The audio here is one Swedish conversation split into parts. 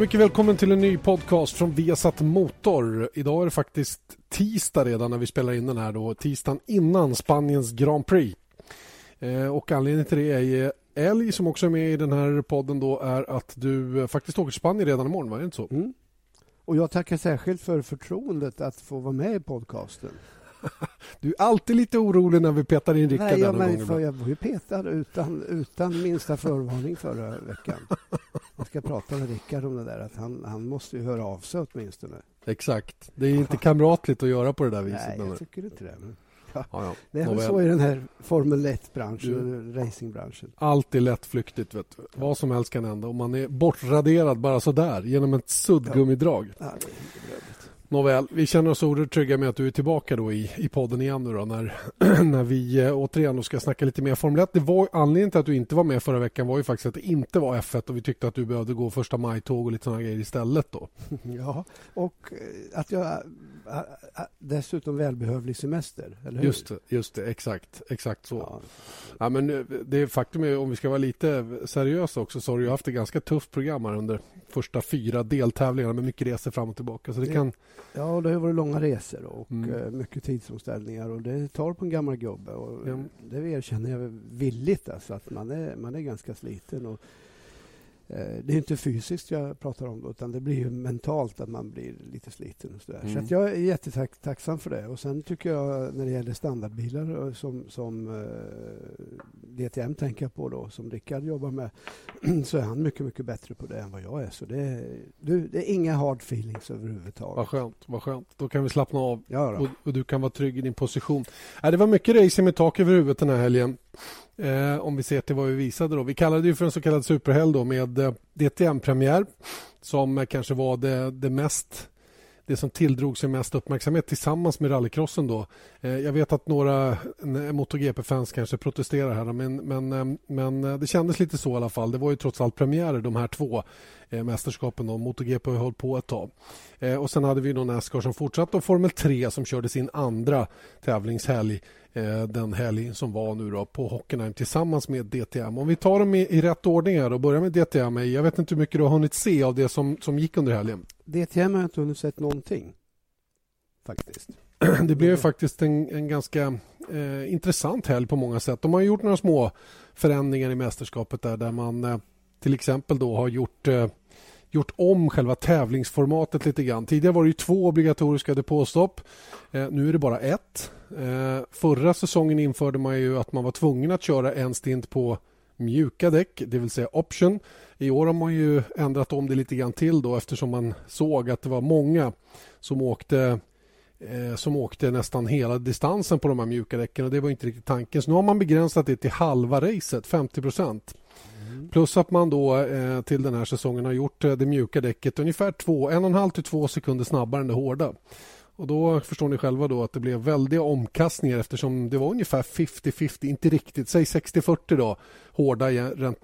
Mycket välkommen till en ny podcast från Viasat Motor. Idag är det faktiskt tisdag redan när vi spelar in den här då. Tisdagen innan Spaniens Grand Prix. Eh, och anledningen till det är Älg som också är med i den här podden då är att du eh, faktiskt åker till Spanien redan imorgon, var det inte så? Mm. Och jag tackar särskilt för förtroendet att få vara med i podcasten. Du är alltid lite orolig när vi petar in Rickard Nej, ja, men för jag var ju petad utan, utan minsta förvarning förra veckan. Jag ska prata med Rickard om det där, att han, han måste ju höra av sig åtminstone. Exakt. Det är inte kamratligt att göra på det där viset. Nej, jag tycker inte det. Men ja, ja. det är väl så i den här Formel 1-branschen, racingbranschen. Allt är lättflyktigt. Vet du. Vad som helst kan hända. Och man är bortraderad bara så där genom ett suddgummidrag. Ja, det är inte bedrövligt. Nåväl, vi känner oss oerhört trygga med att du är tillbaka då i, i podden igen nu då, när, när vi eh, återigen ska snacka lite mer Formel 1. Det var, anledningen till att du inte var med förra veckan var ju faktiskt att det inte var F1 och vi tyckte att du behövde gå första maj-tåg och lite sådana grejer istället då. Ja, och eh, att jag äh, dessutom välbehövlig semester, eller hur? Just det, just det exakt, exakt så. Ja. Ja, men eh, det faktum är, om vi ska vara lite seriösa också, så har du haft ett ganska tufft program här under första fyra deltävlingarna med mycket resor fram och tillbaka. Så det Det- kan, Ja, och det har varit långa resor och Mm. eh, mycket tidsomställningar och det tar på en gammal gubbe. Och Ja. Det erkänner jag villigt, alltså, att man är, man är ganska sliten. Och, det är inte fysiskt jag pratar om, då, utan det blir ju mentalt att man blir lite sliten. Och så. Mm. så att jag är jättetacksam för det. Och Sen tycker jag när det gäller standardbilar eh, som, som eh, DTM tänker på då, som Rickard jobbar med, så är han mycket, mycket bättre på det än vad jag är. Så det är, du, det är inga hard feelings överhuvudtaget. vad skönt, vad skönt. Då kan vi slappna av Ja, och, och du kan vara trygg i din position. Äh, det var mycket racing med tak över huvudet den här helgen. Eh, om vi ser till vad vi visade då. Vi kallade det för en så kallad superhelg då med eh, DTM-premiär som kanske var det, det mest det som tilldrog sig mest uppmärksamhet tillsammans med rallycrossen då. Eh, jag vet att några MotoGP-fans kanske protesterar här men, men, ehm, men eh, det kändes lite så i alla fall. Det var ju trots allt premiärer de här två eh, mästerskapen. Då. MotoGP har ju hållit på ett tag. Och sen hade vi då Nascar som fortsatte och Formel 3 som körde sin andra tävlingshelg den helg som var nu då på Hockenheim tillsammans med DTM. Om vi tar dem i, i rätt ordning här och börjar med DTM. Jag vet inte hur mycket du har hunnit se av det som, som gick under helgen. DTM har jag inte hunnit sett någonting. Faktiskt. Det blev ju faktiskt en, en ganska eh, intressant helg på många sätt. De har gjort några små förändringar i mästerskapet där, där man eh, till exempel då har gjort eh, gjort om själva tävlingsformatet lite grann. Tidigare var det ju två obligatoriska depåstopp. Eh, nu är det bara ett. Eh, förra säsongen införde man ju att man var tvungen att köra en stint på mjuka däck, det vill säga option. I år har man ju ändrat om det lite grann till då eftersom man såg att det var många som åkte eh, som åkte nästan hela distansen på de här mjuka däcken och det var inte riktigt tanken. Så nu har man begränsat det till halva racet, 50 procent. Plus att man då eh, till den här säsongen har gjort eh, det mjuka däcket ungefär två, en och en halv till två sekunder snabbare än det hårda. Och då förstår ni själva då att det blev väldiga omkastningar eftersom det var ungefär 50-50, inte riktigt, säg 60-40 då, hårda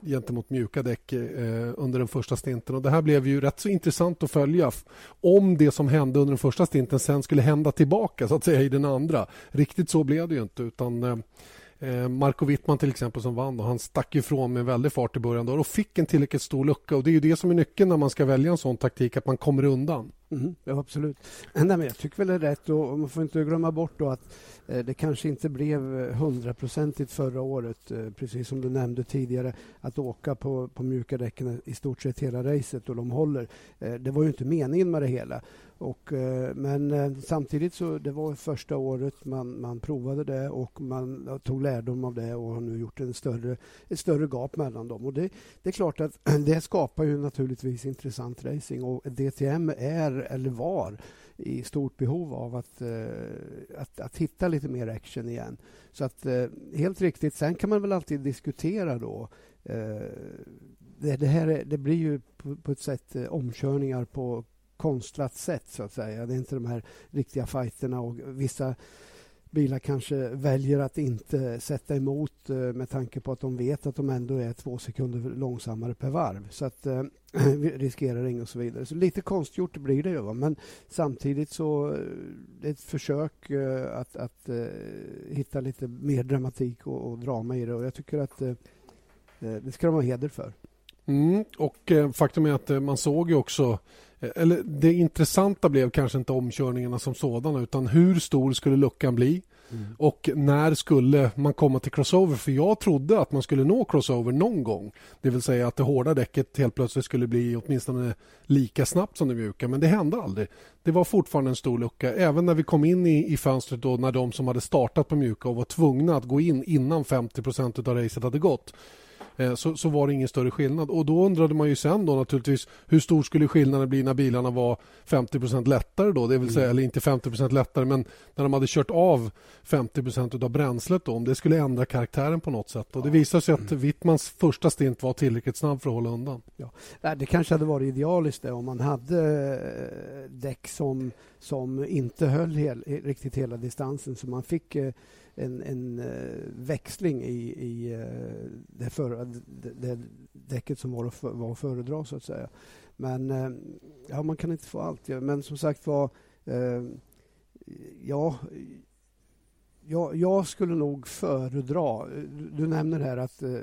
gentemot mjuka däck eh, under den första stinten. Och det här blev ju rätt så intressant att följa om det som hände under den första stinten sen skulle hända tillbaka så att säga i den andra. Riktigt så blev det ju inte utan eh, eh, Marco Wittman till exempel som vann och han stack ifrån med väldig fart i början då och fick en tillräckligt stor lucka och det är ju det som är nyckeln när man ska välja en sån taktik att man kommer undan. Mhm, ja, absolut. Nej, men jag tycker väl det är rätt och man får inte glömma bort då att eh, det kanske inte blev eh, hundraprocentigt förra året, eh, precis som du nämnde tidigare, att åka på, på mjuka däcken i stort sett hela racet och de håller. Det var ju inte meningen med det hela. Och, eh, men eh, samtidigt så det var första året man, man provade det och man tog lärdom av det och har nu gjort en större, ett större gap mellan dem. Och det, det är klart att det skapar ju naturligtvis intressant racing och DTM är eller var i stort behov av att, eh, att, att hitta lite mer action igen. Så att helt riktigt. Sen kan man väl alltid diskutera då. Det, här det blir ju på, ett sätt omkörningar på konstlat sätt så att säga. Det är inte de här riktiga fighterna och vissa bilar kanske väljer att inte sätta emot eh, med tanke på att de vet att de ändå är två sekunder långsammare per varv. Så att eh, vi riskerar inget och så vidare. Så lite konstgjort blir det ju. Va? Men samtidigt så eh, det är ett försök eh, att, att eh, hitta lite mer dramatik och, och drama i det och jag tycker att eh, eh det ska de ha heder för. Mm, och faktum är att man såg ju också eller det intressanta blev kanske inte omkörningarna som sådana utan hur stor skulle luckan bli? Mm. Och när skulle man komma till crossover? För jag trodde att man skulle nå crossover någon gång. Det vill säga att det hårda däcket helt plötsligt skulle bli åtminstone lika snabbt som det mjuka. Men det hände aldrig. Det var fortfarande en stor lucka. Även när vi kom in i, i fönstret då när de som hade startat på mjuka och var tvungna att gå in innan 50% av racet hade gått Eh, så, så var det ingen större skillnad. Och Då undrade man ju sen då naturligtvis hur stor skulle skillnaden bli när bilarna var 50% lättare då, det vill säga, mm. eller inte 50% lättare men när de hade kört av 50% av bränslet då, om det skulle ändra karaktären på något sätt. Och Det visade sig att Wittmans första stint var tillräckligt snabb för att hålla undan. Ja. Det kanske hade varit idealiskt det, om man hade eh, däck som, som inte höll hel, riktigt hela distansen så man fick eh, en, en uh, växling i, i uh, det, för, det, det däcket som var att, för, var att föredra, så att säga. Men uh, ja, man kan inte få allt. Men som sagt var, ja, jag, jag, skulle nog föredra... Du nämner här att eh,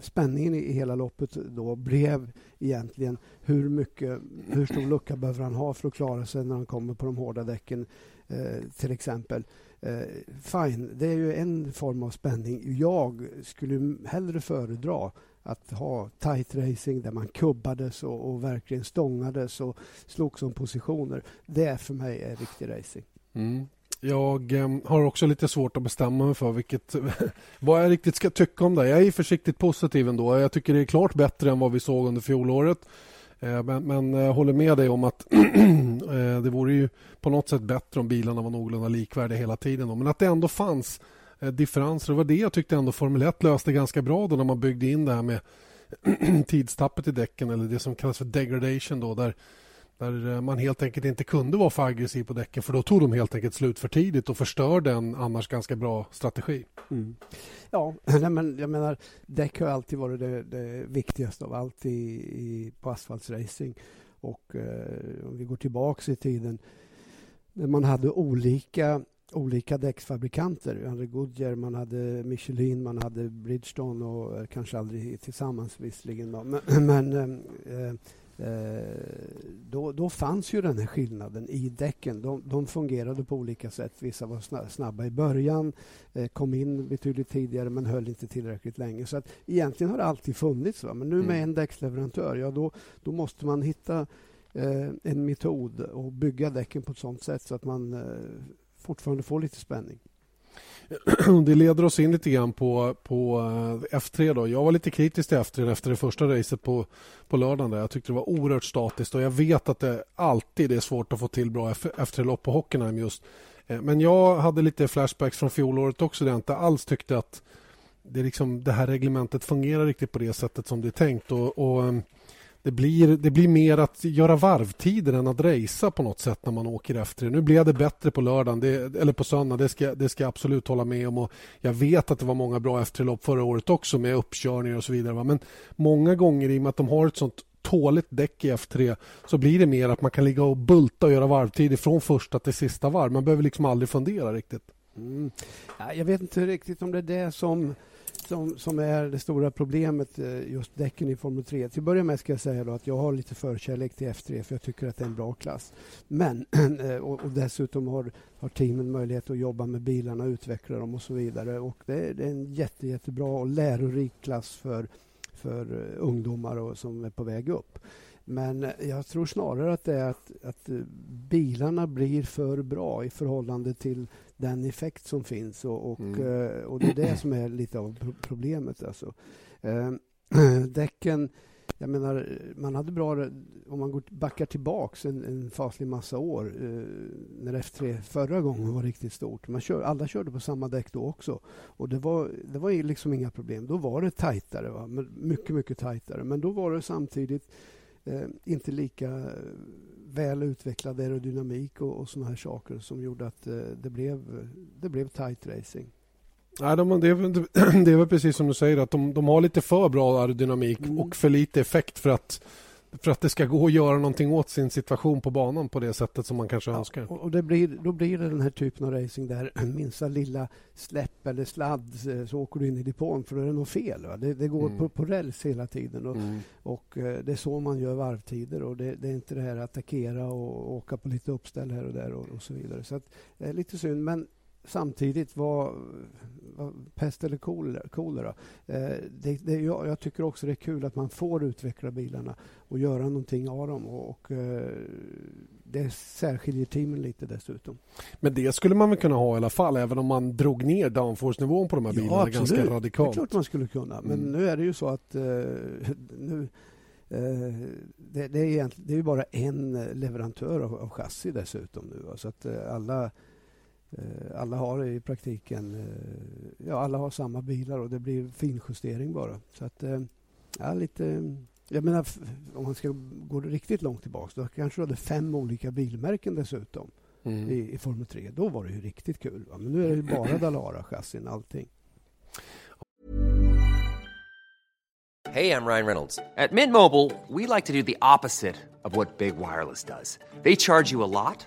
spänningen i hela loppet då blev egentligen hur, mycket, hur stor lucka behöver han ha för att klara sig när han kommer på de hårda däcken, eh, till exempel. Eh, fine, det är ju en form av spänning. Jag skulle hellre föredra att ha tight racing där man kubbades och, och verkligen stångades och slogs om positioner. Det för mig är riktig racing. Mm. Jag eh, har också lite svårt att bestämma mig för vilket, vad jag riktigt ska tycka om det. Jag är försiktigt positiv ändå. Jag tycker det är klart bättre än vad vi såg under fjolåret. Eh, men, men jag håller med dig om att Eh, det vore ju på något sätt bättre om bilarna var någorlunda likvärdiga hela tiden. Men att det ändå fanns eh, differenser. Det var det jag tyckte ändå Formel 1 löste ganska bra då när man byggde in det här med tidstappet i däcken eller det som kallas för degradation då där där eh, man helt enkelt inte kunde vara för aggressiv på däcken för då tog de helt enkelt slut för tidigt och förstörde en annars ganska bra strategi. Mm. Ja, men jag menar däck har alltid varit det, det viktigaste av allt i, i, på asfaltsracing. Och eh, om vi går tillbaka i tiden när man hade olika olika däcksfabrikanter. Man hade Goodyear, man hade Michelin, man hade Bridgestone och eh, kanske aldrig tillsammans visserligen. Men, men Eh, eh då, då fanns ju den här skillnaden i däcken. De, de fungerade på olika sätt. Vissa var snabba i början, eh, kom in betydligt tidigare men höll inte tillräckligt länge. Så att egentligen har det alltid funnits. Va? Men nu med mm. en däcksleverantör, ja, då, då måste man hitta eh, en metod och bygga däcken på ett sånt sätt så att man eh, fortfarande får lite spänning. det leder oss in lite grann på, på eh, F3. Då. Jag var lite kritisk till F3 efter det första racet på, på lördagen. Där. Jag tyckte det var oerhört statiskt och jag vet att det alltid är svårt att få till bra F3-lopp på Hockenheim just. Eh, men jag hade lite flashbacks från fjolåret också där jag inte alls tyckte att det, liksom, det här reglementet fungerar riktigt på det sättet som det är tänkt. Och, och ehm, det blir, det blir mer att göra varvtider än att racea på något sätt när man åker efter. Nu blev det bättre på lördagen, det, eller på söndagen, det ska, det ska jag absolut hålla med om. Och jag vet att det var många bra efterlopp förra året också med uppkörningar och så vidare. Men många gånger i och med att de har ett sånt tåligt däck i F3 så blir det mer att man kan ligga och bulta och göra varvtider från första till sista varv. Man behöver liksom aldrig fundera riktigt. Mm. Jag vet inte riktigt om det är det som som, som är det stora problemet, eh, just däcken i Formel 3. Till att börja med ska jag säga att jag har lite förkärlek till F3 för jag tycker att det är en bra klass. Men, eh, och, och dessutom har, har teamen möjlighet att jobba med bilarna, utveckla dem och så vidare. Och det, det är en jätte, jättebra och lärorik klass för, för eh, ungdomar och, som är på väg upp. Men jag tror snarare att det är att, att bilarna blir för bra i förhållande till den effekt som finns. Och, och, mm. Eh, och det är det som är lite av problemet. Alltså. Eh, däcken... Jag menar, man hade bra... Om man går, backar tillbaka en, en faslig massa år eh, när F3 förra gången var riktigt stort. Man kör, alla körde på samma däck då också. Och Det var, det var liksom inga problem. Då var det tajtare. Va? Mycket, mycket tajtare. Men då var det samtidigt inte lika väl utvecklad aerodynamik och, och såna här saker som gjorde att eh, det, blev, det blev tight racing. Nej, de, det, är, det är väl precis som du säger att de, de har lite för bra aerodynamik mm. och för lite effekt för att för att det ska gå att göra någonting åt sin situation på banan på det sättet som man kanske Ja, önskar. och det blir, då blir det den här typen av racing där minsta lilla släpp eller sladd eh, så åker du in i depån för då är det något fel. Det, det går Mm. på, på räls hela tiden. Och, Mm. och eh, det är så man gör varvtider. Och det, det är inte det här att attackera och åka på lite uppställ här och där och, och så vidare. Så att, eh, lite synd. Men samtidigt, vad, vad pest eller kolera? kolera eh, det, det, jag, jag tycker också det är kul att man får utveckla bilarna och göra någonting av dem. Och, och eh, det särskiljer teamen lite dessutom. Men det skulle man väl kunna ha i alla fall även om man drog ner downforce-nivån på de här Ja, bilarna absolut. ganska Det är radikalt. klart man skulle kunna. Men Mm. nu är det ju så att eh, nu, eh, det, det, är egentligen, det är ju bara en leverantör av, av chassi dessutom nu. Så att eh, alla, alla har i praktiken eh, ja, alla har samma bilar och det blir finjustering bara. Så att, eh, ja, lite... Jag menar, om man ska gå riktigt långt tillbaka då kanske du hade fem olika bilmärken dessutom Mm. i, i Formel 3. Då var det ju riktigt kul. Va? Men nu är det ju bara Dalara-chassin allting. Hey, I'm Ryan Reynolds. At Mint Mobile, we like to do the opposite of what Big Wireless does. They charge you a lot,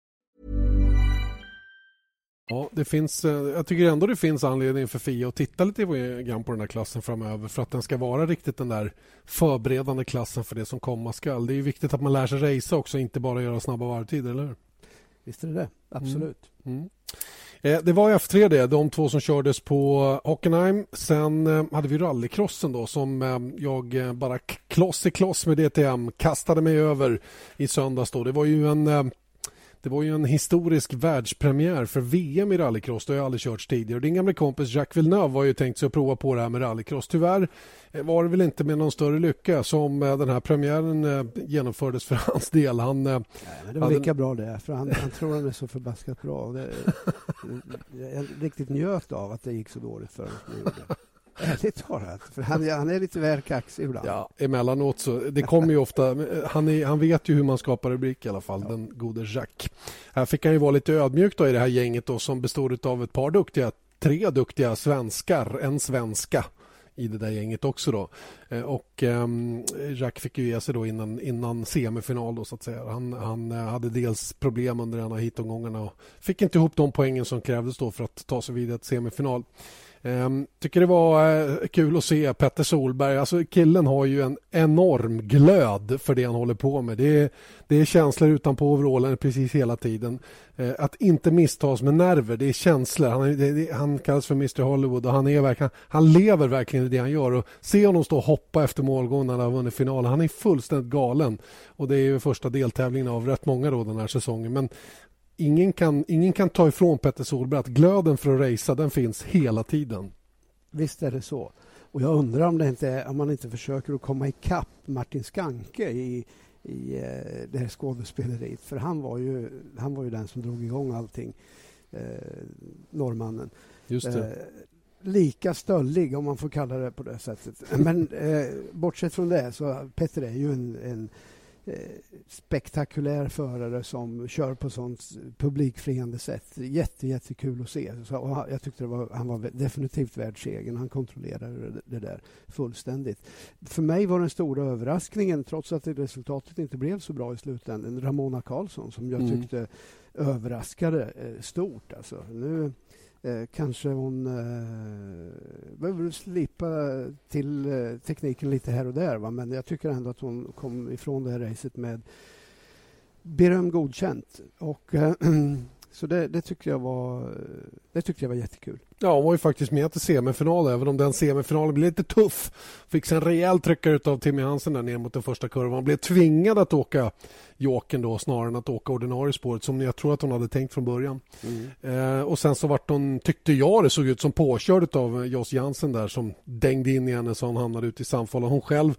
Ja, det finns, eh, jag tycker ändå det finns anledning för FIA att titta lite grann på den här klassen framöver för att den ska vara riktigt den där förberedande klassen för det som komma skall. Det är ju viktigt att man lär sig racea också, inte bara göra snabba varvtider, eller hur? Visst är det det? Absolut. Mm. Eh, Det var F3 det, de två som kördes på Hockenheim. Sen eh, hade vi rallycrossen då som eh, jag eh, bara kloss i kloss med DTM kastade mig över i söndags. Då. Det var ju en eh, det var ju en historisk världspremiär för VM i rallycross. Det har jag aldrig kört tidigare. Din gamla kompis Jacques Villeneuve var ju tänkt sig att prova på det här med rallycross. Tyvärr eh, var det väl inte med någon större lycka som eh, den här premiären eh, genomfördes för hans del. Han, Nej, det var Ja, den- lika bra det. För han, han tror han är så förbaskat bra. Och Det, jag riktigt njöt av att det gick så dåligt för honom. Ärligt talat. För han, han är lite väl kaxig ibland. Ja, emellanåt så. Det kommer ju ofta. Han, är, han vet ju hur man skapar rubrik i alla fall, den gode Jacques. Här fick han ju vara lite ödmjuk då i det här gänget då, som bestod av ett par duktiga, tre duktiga svenskar, en svenska i det där gänget också då. Eh, Och um, Jacques fick ju ge sig då innan, innan semifinal då så att säga. Han, han eh, hade dels problem under en av hitomgångarna och fick inte ihop de poängen som krävdes då för att ta sig vidare till semifinal. Ehm, tycker det var eh, kul att se Petter Solberg. Alltså, killen har ju en enorm glöd för det han håller på med. Det är, det är känslor utanpå overallen precis hela tiden. Eh, att inte misstas med nerver, det är känslor. Han, det, det, han kallas för Mr Hollywood och han, är verkligen, han lever verkligen i det han gör. Och se honom stå och hoppa efter målgången när han har vunnit finalen. Han är fullständigt galen. Och Det är ju första deltävlingen av rätt många då den här säsongen. Men ingen kan, ingen kan ta ifrån Petter Solberg att glöden för att racea den finns hela tiden. Visst är det så. Och jag undrar om, det inte om man inte försöker att komma ikapp Martin Skanke i, i eh, det här skådespeleriet. För han var, ju, han var ju den som drog igång allting, eh, norrmannen. Just det. Eh, lika stöllig, om man får kalla det på det sättet. Men eh, bortsett från det, så Petter är ju en, en spektakulär förare som kör på sånt publikfriande sätt. Jätte, jättekul att se. Så, jag tyckte det var, han var definitivt värd segern. Han kontrollerade det, där fullständigt. För mig var den stora överraskningen, trots att resultatet inte blev så bra i slutändan, Ramona Karlsson som jag Mm. tyckte överraskade eh, stort. Alltså. Nu eh, kanske hon eh, behöver slipa till eh, tekniken lite här och där. Va? Men jag tycker ändå att hon kom ifrån det här racet med beröm godkänt. Och, eh, så det, det, tyckte jag var, det tyckte jag var jättekul. Ja, hon var ju faktiskt med till semifinal även om den semifinalen blev lite tuff. Fick sig en rejäl tryckare av Timmy Hansen där ner mot den första kurvan. Hon blev tvingad att åka Jokern då snarare än att åka ordinarie spåret som jag tror att hon hade tänkt från början. Eh, och sen så vart hon, tyckte jag det såg ut som påkörd av Jos Jansen där som dängde in i henne så hon hamnade ute i samfällan. Hon själv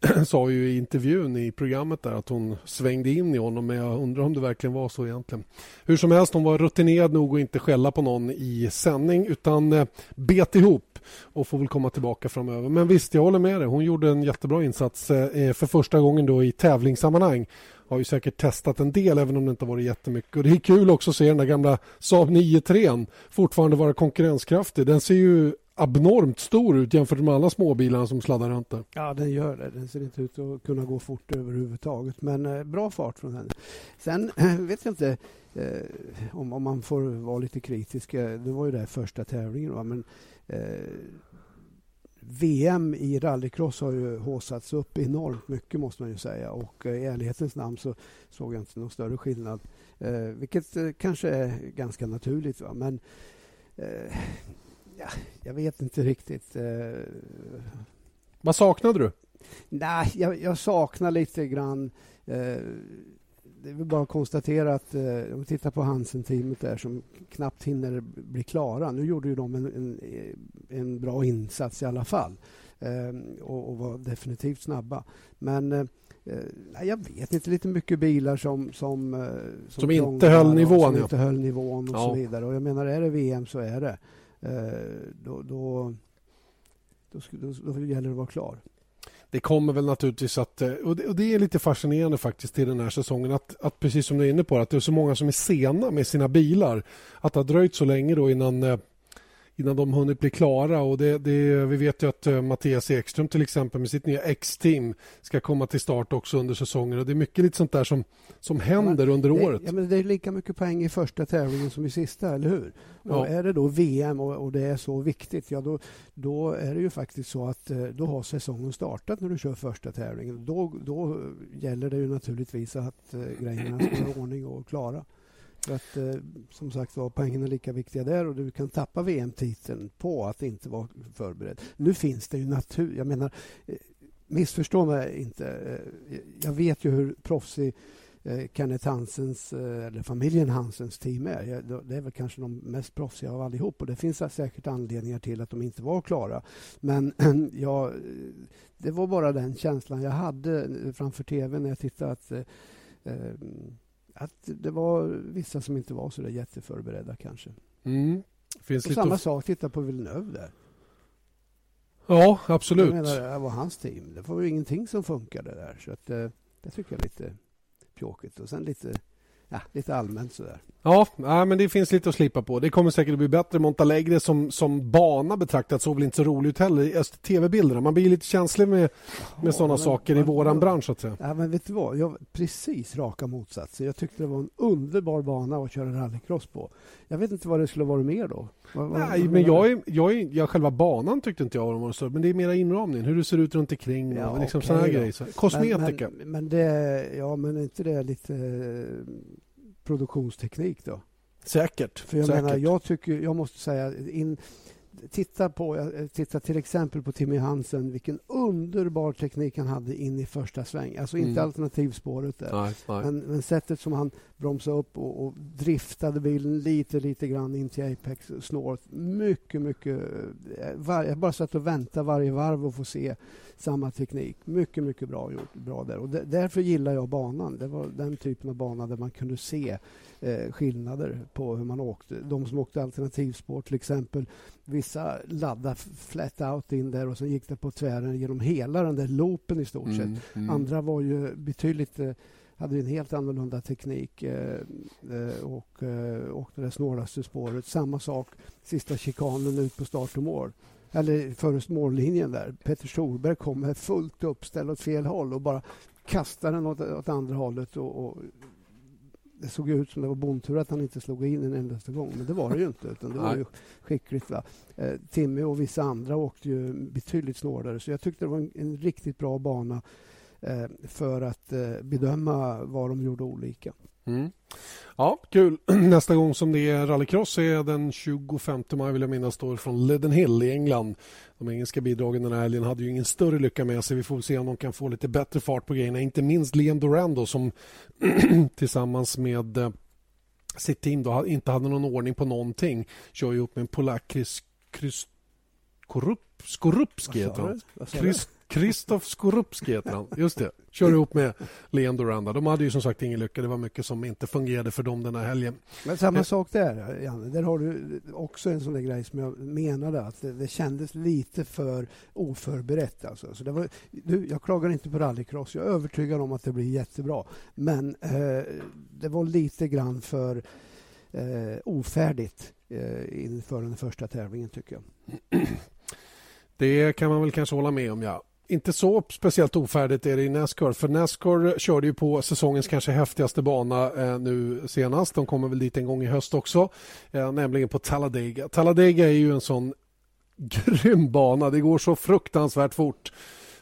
sa ju i intervjun i programmet där att hon svängde in i honom men jag undrar om det verkligen var så egentligen. Hur som helst, hon var rutinerad nog att inte skälla på någon i sändning utan eh, bet ihop och får väl komma tillbaka framöver. Men visst, jag håller med dig. Hon gjorde en jättebra insats eh, eh, för första gången då i tävlingssammanhang har ju säkert testat en del även om det inte varit jättemycket. Och det är kul också att se den där gamla Saab 9-3 fortfarande vara konkurrenskraftig. Den ser ju abnormt stor ut jämfört med alla småbilarna som sladdar runt där. Ja, den gör det. Den ser inte ut att kunna gå fort överhuvudtaget. Men eh, bra fart från henne. Sen eh, vet jag inte eh, om, om man får vara lite kritisk. Eh, det var ju den första tävlingen. Va? Men, eh, VM i rallycross har ju håsats upp enormt mycket måste man ju säga och eh, i ärlighetens namn så såg jag inte någon större skillnad. Eh, vilket eh, kanske är ganska naturligt. Va? Men eh, ja, jag vet inte riktigt. Eh, Vad saknade du? Nej, jag, jag saknar lite grann eh, det är väl bara att konstatera att eh, om vi tittar på Hansen-teamet där som knappt hinner bli klara. Nu gjorde ju de en, en, en bra insats i alla fall eh, och, och, var definitivt snabba. Men eh, jag vet inte, lite mycket bilar som som, som, som inte höll nivån. Som inte höll nivån och ja. så vidare. Och jag menar, är det VM så är det. Då, då, då, då, då gäller det att vara klar det kommer väl naturligtvis att... Och det, och det, är lite fascinerande faktiskt i den här säsongen att, att precis som du är inne på att det är så många som är sena med sina bilar. Att det har dröjt så länge då innan eh, innan de hunnit bli klara. Och det, det, vi vet ju att uh, Mattias Ekström till exempel med sitt nya X-team ska komma till start också under säsongen. Och det är mycket lite sånt där som, som händer ja, under det, året. Ja, men det är lika mycket poäng i första tävlingen som i sista, eller hur? Ja. Och är det då VM och, och, det är så viktigt, ja då, då är det ju faktiskt så att uh, då har säsongen startat när du kör första tävlingen. Då, då gäller det ju naturligtvis att uh, grejerna ska vara ordning och klara. För att eh, som sagt var, poängen är lika viktiga där och du kan tappa VM-titeln på att inte vara förberedd. Nu finns det ju natur... Jag menar, eh, missförstå mig inte. Eh, jag vet ju hur proffsig eh, Kenneth Hansens, eh, eller familjen Hansens team är. Jag, det är väl kanske de mest proffsiga av allihop och det finns säkert anledningar till att de inte var klara. Men ja, eh, det var bara den känslan jag hade framför tv när jag tittade att att det var vissa som inte var så där jätteförberedda kanske. Mm. Finns och samma sak, titta på Villeneuve där. Ja, absolut. Jag menar, det var hans team. Det var ju ingenting som funkade där. Så att, eh, det tycker jag är lite pjåkigt. Och sen lite ja, lite allmänt sådär. Ja, ja, men det finns lite att slipa på. Det kommer säkert att bli bättre. Montalegre som, som bana betraktat såg väl inte så roligt ut heller i tv-bilderna. Man blir lite känslig med, med ja, sådana saker i våran bransch. Så att säga. Ja, men vet du vad? Jag, precis raka motsatser. Jag tyckte det var en underbar bana att köra rallycross på. Jag vet inte vad det skulle vara mer då. Vad, vad, Nej, men jag är, jag är, jag, själva banan tyckte inte jag var så men det är mera inramningen, hur det ser ut runt omkring ja, och liksom okay, sådana grejer. Kosmetika. Men, men, men, det, ja, men är inte det lite produktionsteknik då? Säkert. För jag säkert. menar, jag tycker, jag måste säga, in, titta på, titta till exempel på Timmy Hansen, vilken underbar teknik han hade in i första sväng. Alltså inte mm. alternativspåret där. Nej, nej. Men, men, sättet som han bromsade upp och, och, driftade bilen lite, lite grann in till apex snåret. Mycket, mycket... Eh, var, jag bara satt och väntade varje varv och få se samma teknik. Mycket, mycket bra gjort. Bra där. Och därför gillar jag banan. Det var den typen av bana där man kunde se eh, skillnader på hur man åkte. De som åkte alternativspår till exempel. Vissa laddade flat out in där och sen gick det på tvären genom hela den där loopen i stort mm, sett. Mm. Andra var ju betydligt eh, hade en helt annorlunda teknik eh, eh, och eh, åkte det snålaste spåret. Samma sak sista chikanen ut på start och mål eller före mållinjen där. Peter Solberg kom med fullt uppställ åt fel håll och bara kastade den åt, åt andra hållet. Och, och, det såg ut som det var bondtur att han inte slog in en endaste gång, men det var det ju inte. Utan det var ju skickligt. Va? Eh, Timmy och vissa andra åkte ju betydligt snårare, så jag tyckte det var en, en riktigt bra bana eh, för att eh, bedöma vad de gjorde olika. Mm. Ja, kul. Nästa gång som det är rallycross är den 25 maj vill jag minnas står från Leadenhill i England. De engelska bidragen den här helgen hade ju ingen större lycka med sig. Vi får se om de kan få lite bättre fart på grejerna. Inte minst Liam Dorando som tillsammans med eh, sitt team då inte hade någon ordning på någonting. Kör ju upp med en polack Skorupski heter han. Kristoff Skorupski heter han. Just det. Kör ihop med Leon Doranda. De hade ju som sagt ingen lycka. Det var mycket som inte fungerade för dem den här helgen. Men samma eh. sak där, Janne. Där har du också en sån där grej som jag menade att det, det kändes lite för oförberett. Alltså. Så det var, du, jag klagar inte på rallycross. Jag är övertygad om att det blir jättebra. Men eh, det var lite grann för eh, ofärdigt eh, inför den första tävlingen, tycker jag. Det kan man väl kanske hålla med om, ja. Inte så speciellt ofärdigt är det i Nascar. För Nascar körde ju på säsongens kanske häftigaste bana eh, nu senast. De kommer väl dit en gång i höst också. Eh, nämligen på Talladega. Talladega är ju en sån grym bana. Det går så fruktansvärt fort.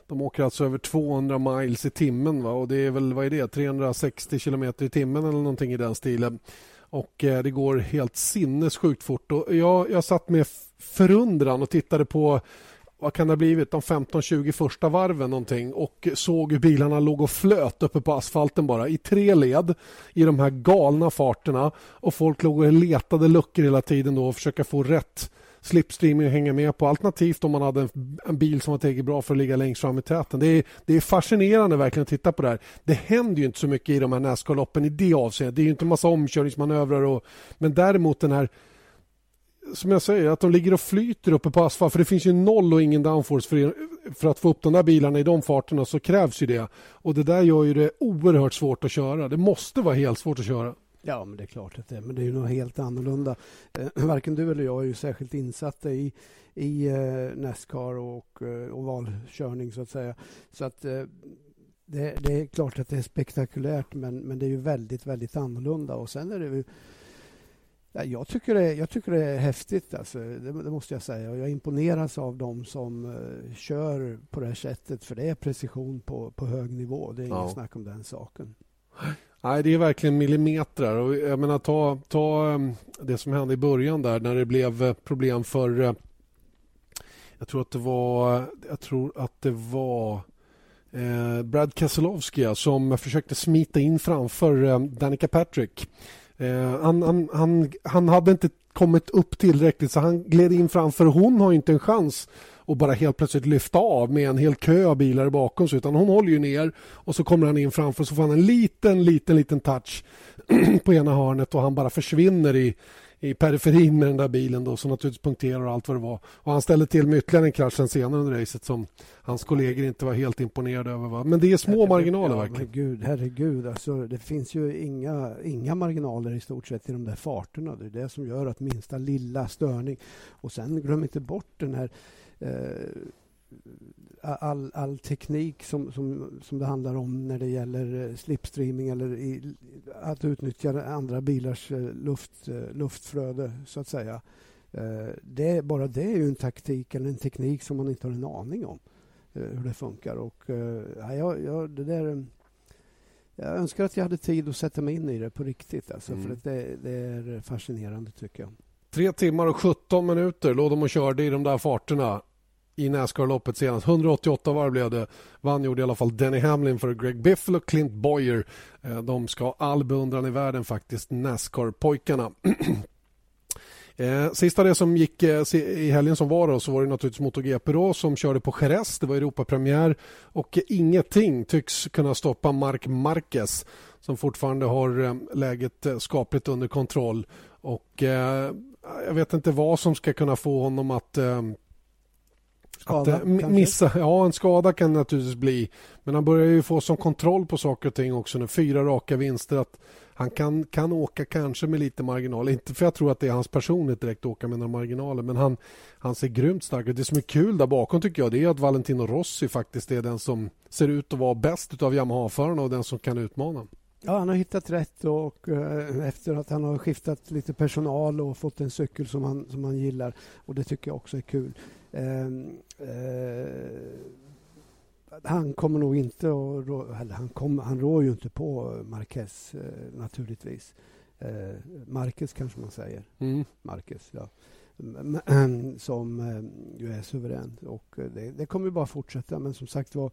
De åker alltså över 200 miles i timmen va? och det är väl vad är det 360 kilometer i timmen eller någonting i den stilen. Och eh, det går helt sinnessjukt fort. Och jag, jag satt med förundran och tittade på vad kan det ha blivit, de 15-20 första varven någonting och såg hur bilarna låg och flöt uppe på asfalten bara i tre led i de här galna farterna och folk låg och letade luckor hela tiden då och försöka få rätt slipstreaming att hänga med på. Alternativt om man hade en, en bil som var tillräckligt bra för att ligga längst fram i täten. Det är, det är fascinerande verkligen att titta på det här. Det händer ju inte så mycket i de här Nascar-loppen i det avseendet. Det är ju inte en massa omkörningsmanövrar och, men däremot den här som jag säger, att de ligger och flyter uppe på asfalt. För det finns ju noll och ingen downforce för, för att få upp de där bilarna i de farterna så krävs ju det. Och det där gör ju det oerhört svårt att köra. Det måste vara helt svårt att köra. Ja, men det är klart att det är. Men det är ju något helt annorlunda. Eh, varken du eller jag är ju särskilt insatta i, i eh, Nascar och eh, ovalkörning så att säga. Så att eh, det, det, är klart att det är spektakulärt men, men det är ju väldigt, väldigt annorlunda. Och sen är det ju jag tycker det, jag tycker det är häftigt, alltså. det, det, måste jag säga. Och jag imponeras av dem som uh, kör på det här sättet för det är precision på, på hög nivå. Det är ja. inget snack om den saken. Nej, det är verkligen millimeter. Och jag menar, ta, ta um, det som hände i början där när det blev uh, problem för... Uh, jag tror att det var... Jag tror att det var... Brad Keselowski som försökte smita in framför Danica Patrick Eh, han, han, han, han hade inte kommit upp tillräckligt så han gled in framför. Hon har inte en chans att bara helt plötsligt lyfta av med en hel kö av bilar bakom sig utan hon håller ju ner och så kommer han in framför så får han en liten, liten, liten touch på ena hörnet och han bara försvinner i, i periferin med den där bilen då, som naturligtvis punkterar och allt vad det var. Och han ställde till med ytterligare en krasch senare under racet som hans kollegor inte var helt imponerade över. Va? Men det är små marginaler ja, verkligen. Gud, herregud, alltså, det finns ju inga, inga marginaler i stort sett i de där farterna. Det är det som gör att minsta lilla störning. Och sen glöm inte bort den här eh, all, all teknik som, som, som det handlar om när det gäller eh, slipstreaming eller i, att utnyttja andra bilars eh, luft, eh, luftflöde, så att säga. Det, bara det är ju en taktik eller en teknik som man inte har en aning om hur det funkar. Och, ja, jag, det där, jag önskar att jag hade tid att sätta mig in i det på riktigt. Alltså, mm. för det, det är fascinerande, tycker jag. Tre timmar och 17 minuter låg de och körde i de där farterna i Nascar-loppet senast. 188 varv blev det. Vann gjorde i alla fall Denny Hamlin för Greg Biffle och Clint Boyer. Eh, de ska ha all beundran i världen faktiskt, Nascar-pojkarna. Eh, sista det som gick eh, i helgen som var då, så var det naturligtvis MotoGP då, som körde på Jerez. Det var Europapremiär och ingenting tycks kunna stoppa Marc Marquez som fortfarande har eh, läget eh, skapligt under kontroll. Och eh, Jag vet inte vad som ska kunna få honom att eh, Skada, att, äh, missa, ja, en skada kan det naturligtvis bli. Men han börjar ju få som kontroll på saker och ting också nu. Fyra raka vinster. Att han kan, kan åka kanske med lite marginal. Inte för jag tror att det är hans personligt direkt åka med några marginaler. Men han, han ser grymt stark ut. Det som är kul där bakom tycker jag det är att Valentino Rossi faktiskt är den som ser ut att vara bäst av Yamaha-förarna och den som kan utmana. Ja, han har hittat rätt och uh, efter att han har skiftat lite personal och fått en cykel som han, som han gillar. Och Det tycker jag också är kul. Uh, uh, han kommer nog inte att... Eller han, kom, han rår ju inte på Marquez naturligtvis. Marquez kanske man säger. Mm. Marquez, ja. Som ju är suverän. Och det, det kommer bara fortsätta. Men som sagt var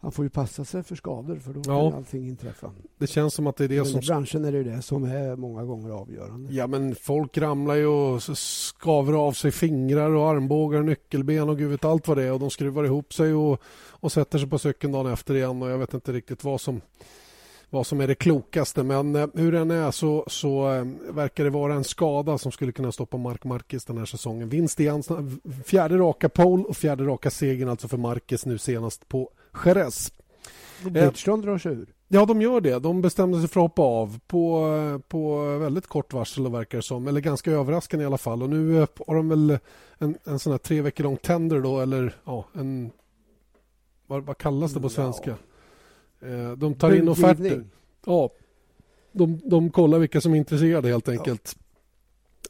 han får ju passa sig för skador för då Ja. kan allting inträffa. Det känns som att det är I det den som... där branschen är det ju det som är många gånger avgörande. Ja, men folk ramlar ju och skaver av sig fingrar och armbågar, nyckelben och gud vet allt vad det är. Och de skruvar ihop sig och, och sätter sig på cykeln dagen efter igen. Och jag vet inte riktigt vad som, vad som är det klokaste. Men eh, hur den är så, så eh, verkar det vara en skada som skulle kunna stoppa Mark Marquez den här säsongen. Vinst igen, fjärde raka pole och fjärde raka segern alltså för Marquez nu senast på Jerez. Bridgestone drar sig ur. Ja, de gör det. De bestämde sig för att hoppa av på, på väldigt kort varsel, verkar som. Eller ganska överraskande i alla fall. Och nu eh, har de väl en, en sån här tre veckor lång tender då, eller ja, en... Vad, vad kallas det på Ja. svenska? Eh, De tar in offerter. Ja, de, de kollar vilka som är intresserade helt enkelt.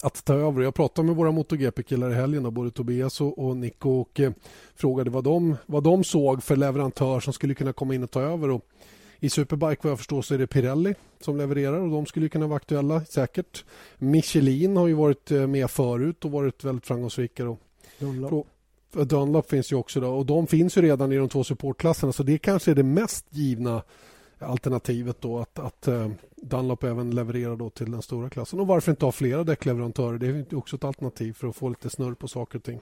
Att ta över. Jag pratade med våra MotoGP-killar i helgen, då, både Tobias och, och Nico och eh, frågade vad de, vad de såg för leverantör som skulle kunna komma in och ta över. Och I Superbike vad jag förstår så är det Pirelli som levererar och de skulle kunna vara aktuella säkert. Michelin har ju varit eh, med förut och varit väldigt framgångsrika. Och Dunlop. Dunlop finns ju också då, och de finns ju redan i de två supportklasserna så det kanske är det mest givna alternativet då att, att eh, Dunlop även levererar då till den stora klassen. Och varför inte ha flera däckleverantörer? Det är också ett alternativ för att få lite snurr på saker och ting.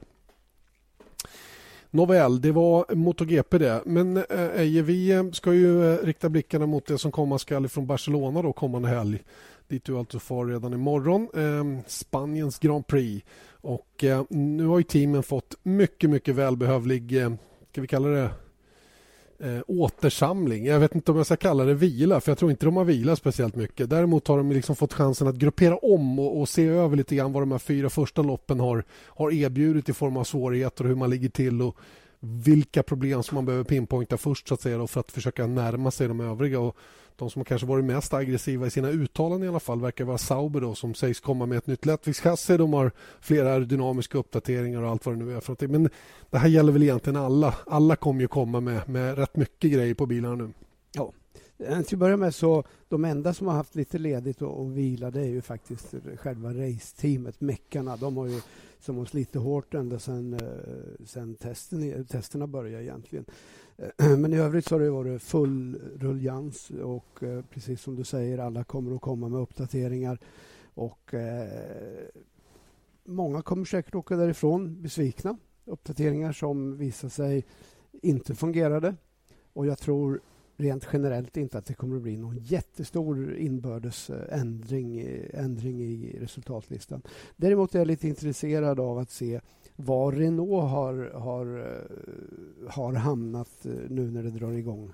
Nåväl, det var MotoGP det. Men eh, Eje, vi eh, ska ju eh, rikta blickarna mot det som komma skall från Barcelona då kommande helg. Dit du alltså far redan imorgon. Eh, Spaniens Grand Prix. Och eh, nu har ju teamen fått mycket, mycket välbehövlig, eh, ska vi kalla det eh, återsamling. Jag vet inte om jag ska kalla det vila, för jag tror inte de har vilat speciellt mycket. Däremot har de liksom fått chansen att gruppera om och, och se över lite grann vad de här fyra första loppen har, har erbjudit i form av svårigheter och hur man ligger till och vilka problem som man behöver pinpointa först så att säga då, för att försöka närma sig de övriga. Och de som kanske varit mest aggressiva i sina uttalanden i alla fall verkar vara Sauber då, som sägs komma med ett nytt lättviktschassi. De har flera dynamiska uppdateringar och allt vad det nu är. För någonting. Men det här gäller väl egentligen alla. Alla kommer ju komma med, med rätt mycket grejer på bilarna nu. Ja. Eh, till att börja med så de enda som har haft lite ledigt och, och vila det är ju faktiskt själva raceteamet, meckarna. De har ju som har slitit hårt ända sen, eh, sen testen, testerna började egentligen. Men i övrigt så har det varit full rullians och eh, precis som du säger, alla kommer att komma med uppdateringar. Och eh, många kommer säkert åka därifrån besvikna. Uppdateringar som visar sig inte fungerade. Och jag tror rent generellt inte att det kommer att bli någon jättestor inbördes ändring, eh, ändring i resultatlistan. Däremot är jag lite intresserad av att se var Renault har, har, eh, har hamnat eh, nu när det drar igång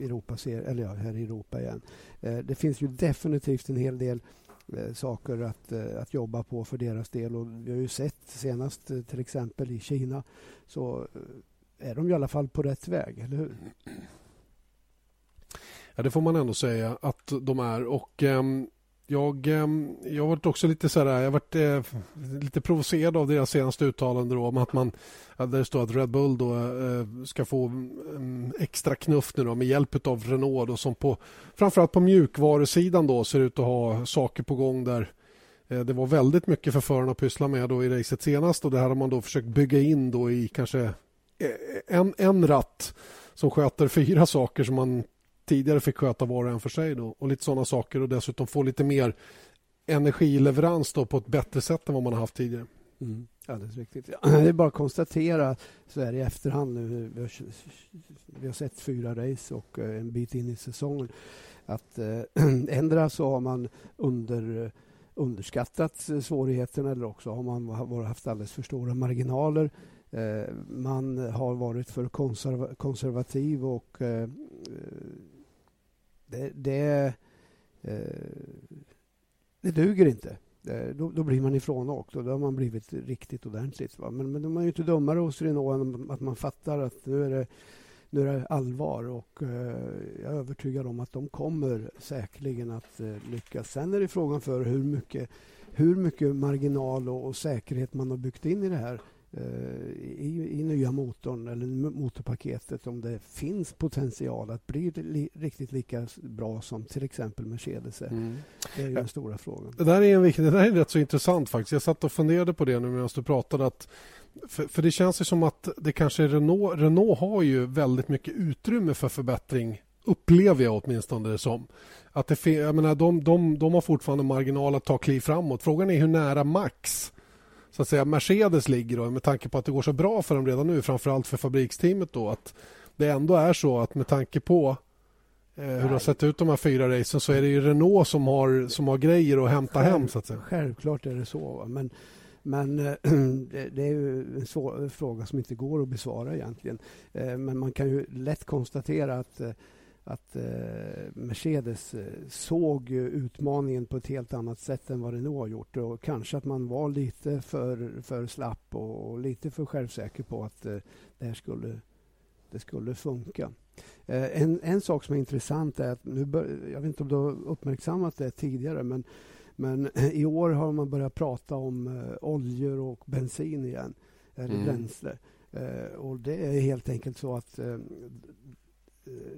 Europa, eller ja, här i Europa igen. Det finns ju definitivt en hel del saker att, att jobba på för deras del. Och vi har ju sett senast till exempel i Kina så är de i alla fall på rätt väg, eller hur? Ja, det får man ändå säga att de är. Och ehm, jag, ehm, jag har varit också lite så här, jag har varit eh, lite provocerad av deras senaste uttalande då, om att man, där det står att Red Bull då, eh, ska få en extra knuff nu då, med hjälp av Renault då, som på, framförallt på mjukvarusidan då ser ut att ha saker på gång där eh, det var väldigt mycket för förarna att pyssla med då i racet senast och det här har man då försökt bygga in då i kanske eh, en, en ratt som sköter fyra saker som man tidigare fick sköta var och en för sig. Då, och lite sådana saker och dessutom få lite mer energileverans då på ett bättre sätt än vad man har haft tidigare. Mm. Alldeles riktigt. Ja. Det är bara att konstatera så här i efterhand nu. Vi har, vi har sett fyra race och eh, en bit in i säsongen att eh, ändra så har man under, underskattat svårigheterna eller också har man haft alldeles för stora marginaler. Eh, man har varit för konserva konservativ och eh, det, det, eh, det duger inte. Då, då blir man ifrånåkt och då har man blivit riktigt ordentligt. Va? Men, men de är ju inte dummare hos Renault än att man fattar att nu är det, nu är det allvar och eh, jag är övertygad om att de kommer säkerligen att eh, lyckas. Sen är det frågan för hur mycket, hur mycket marginal och, och säkerhet man har byggt in i det här i, i nya motorn eller motorpaketet om det finns potential att bli li, riktigt lika bra som till exempel Mercedes är. Mm. Det är ju den stora frågan. Det där är, en, det där är rätt så intressant faktiskt. Jag satt och funderade på det nu medan du pratade att för, för, det känns ju som att det kanske Renault, Renault har ju väldigt mycket utrymme för förbättring upplever jag åtminstone det som. Att det, jag menar, de, de, de har fortfarande marginal att ta kliv framåt. Frågan är hur nära max så att säga, Mercedes ligger då, med tanke på att det går så bra för dem redan nu, framförallt för fabriksteamet. Då, att det ändå är så att med tanke på eh, hur det har sett ut de här fyra racen så är det ju Renault som har, som har grejer att hämta Själv, hem. Så att säga. Självklart är det så. Men, men eh, det är ju en svår fråga som inte går att besvara egentligen. Eh, men man kan ju lätt konstatera att eh, att eh, Mercedes eh, såg utmaningen på ett helt annat sätt än vad Renault har gjort. Och kanske att man var lite för, för slapp och, och lite för självsäker på att eh, det här skulle, det skulle funka. En, en sak som är intressant är att, nu bör, jag vet inte om du har uppmärksammat det tidigare, men, men i år har man börjat prata om oljor och bensin igen, eller mm. bränsle. Och det är helt enkelt så att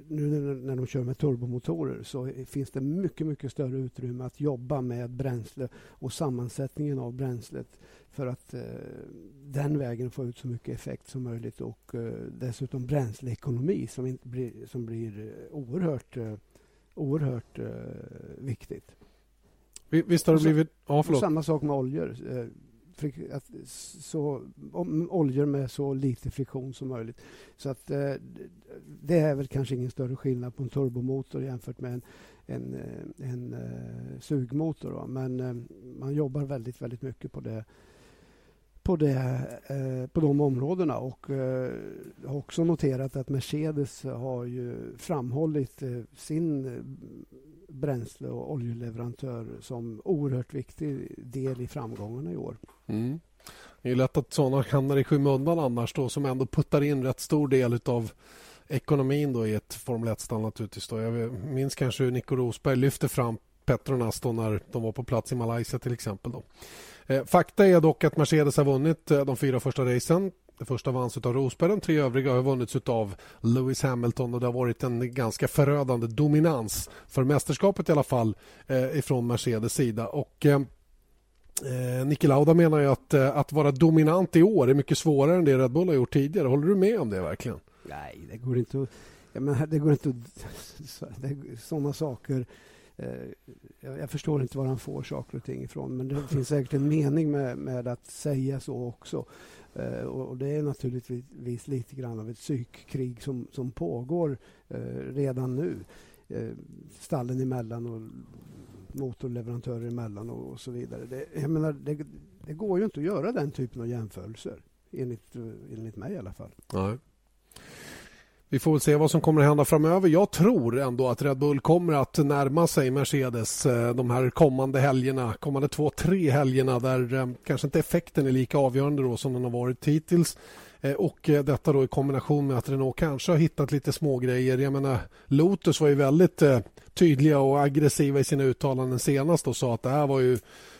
nu när de kör med turbomotorer så finns det mycket, mycket större utrymme att jobba med bränsle och sammansättningen av bränslet för att eh, den vägen få ut så mycket effekt som möjligt och eh, dessutom bränsleekonomi som, inte blir, som blir eh, oerhört, eh, oerhört eh, viktigt. Visst har det blivit... Ja, förlåt. Samma sak med oljor att, så, oljor med så lite friktion som möjligt. Så att eh, det är väl kanske ingen större skillnad på en turbomotor jämfört med en, en, eh, en, en sugmotor. Då. Men eh, man jobbar väldigt, väldigt mycket på det på, det, eh, på de områdena. Och uh, har också noterat att Mercedes har ju framhållit sin bränsle och oljeleverantör som oerhört viktig del i framgångarna i år. Mm. Det är lätt att sådana hamnar i skymundan annars då, som ändå puttar in rätt stor del av ekonomin då i ett Formel 1-stall naturligtvis. Då. Jag minns kanske hur Nico Rosberg lyfte fram Petronas då när de var på plats i Malaysia till exempel. Då. Eh, fakta är dock att Mercedes har vunnit eh, de fyra första racen. Det första vanns av Rosberg, de tre övriga har vunnits av Lewis Hamilton och det har varit en ganska förödande dominans för mästerskapet i alla fall eh, ifrån Mercedes sida. Och, eh, eh, Niki Lauda menar ju att, eh, att vara dominant i år är mycket svårare än det Red Bull har gjort tidigare. Håller du med om det verkligen? Nej, det går inte att... Ja, men det går inte att... Sådana saker... Eh, jag förstår inte var han får saker och ting ifrån men det finns säkert en mening med, med att säga så också. Eh, och det är naturligtvis lite grann av ett psykkrig som, som pågår redan nu. Stallen emellan och motorleverantörer emellan och, och så vidare. Det, jag menar, det, det, går ju inte att göra den typen av jämförelser, enligt, enligt mig i alla fall. Nej. Vi får väl se vad som kommer att hända framöver. Jag tror ändå att Red Bull kommer att närma sig Mercedes eh, de här kommande helgerna, kommande två, tre helgerna där eh, kanske inte effekten är lika avgörande då som den har varit hittills. Eh, och detta då i kombination med att Renault kanske har hittat lite smågrejer. Jag menar, Lotus var ju väldigt tydliga och aggressiva i sina uttalanden senast och sa att det här var ju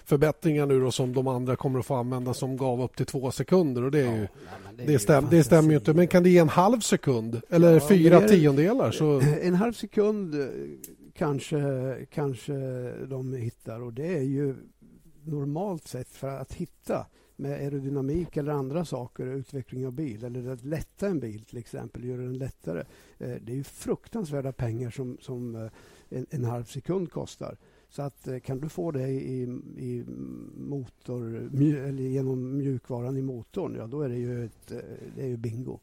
förbättringar nu då som de andra kommer att få använda som gav upp till två sekunder. Och det, är ju, ja, det, är det, stäm, det stämmer ju inte. Men kan det ge en halv sekund eller ja, fyra är, tiondelar? Så... En halv sekund eh, kanske, kanske de hittar och det är ju normalt sett för att hitta med aerodynamik eller andra saker, utveckling av bil eller att lätta en bil till exempel, göra den lättare. Eh, det är ju fruktansvärda pengar som, som eh, en, en halv sekund kostar. Så att, eh, kan du få det i, i motor, mj, eller genom mjukvaran i motorn, ja då är det ju, ett, eh, det är ju bingo.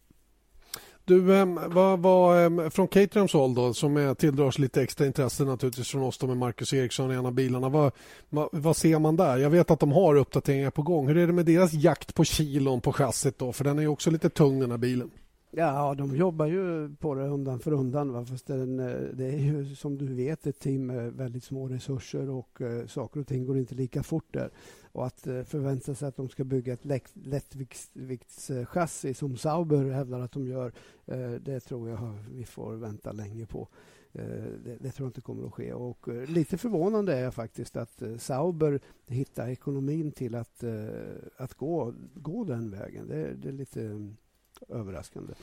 Du, ehm, vad, vad, ehm, från Caterhams håll då, som tilldrar sig lite extra intresse naturligtvis från oss då med Marcus Eriksson i en av bilarna. Vad, vad, vad, ser man där? Jag vet att de har uppdateringar på gång. Hur är det med deras jakt på kilon på chassit då? För den är ju också lite tung den här bilen. Ja, de jobbar ju på det undan för undan. Va? Fast den, eh, det är ju som du vet ett team med väldigt små resurser och eh, saker och ting går inte lika fort där. Och att eh, förvänta sig att de ska bygga ett lättviktschassi som Sauber hävdar att de gör, eh, det tror jag vi får vänta länge på. Eh, det, det, tror jag inte kommer att ske. Och eh, lite förvånande är jag faktiskt att Sauber hittar ekonomin till att, att gå, gå den vägen. Det, det är lite överraskande.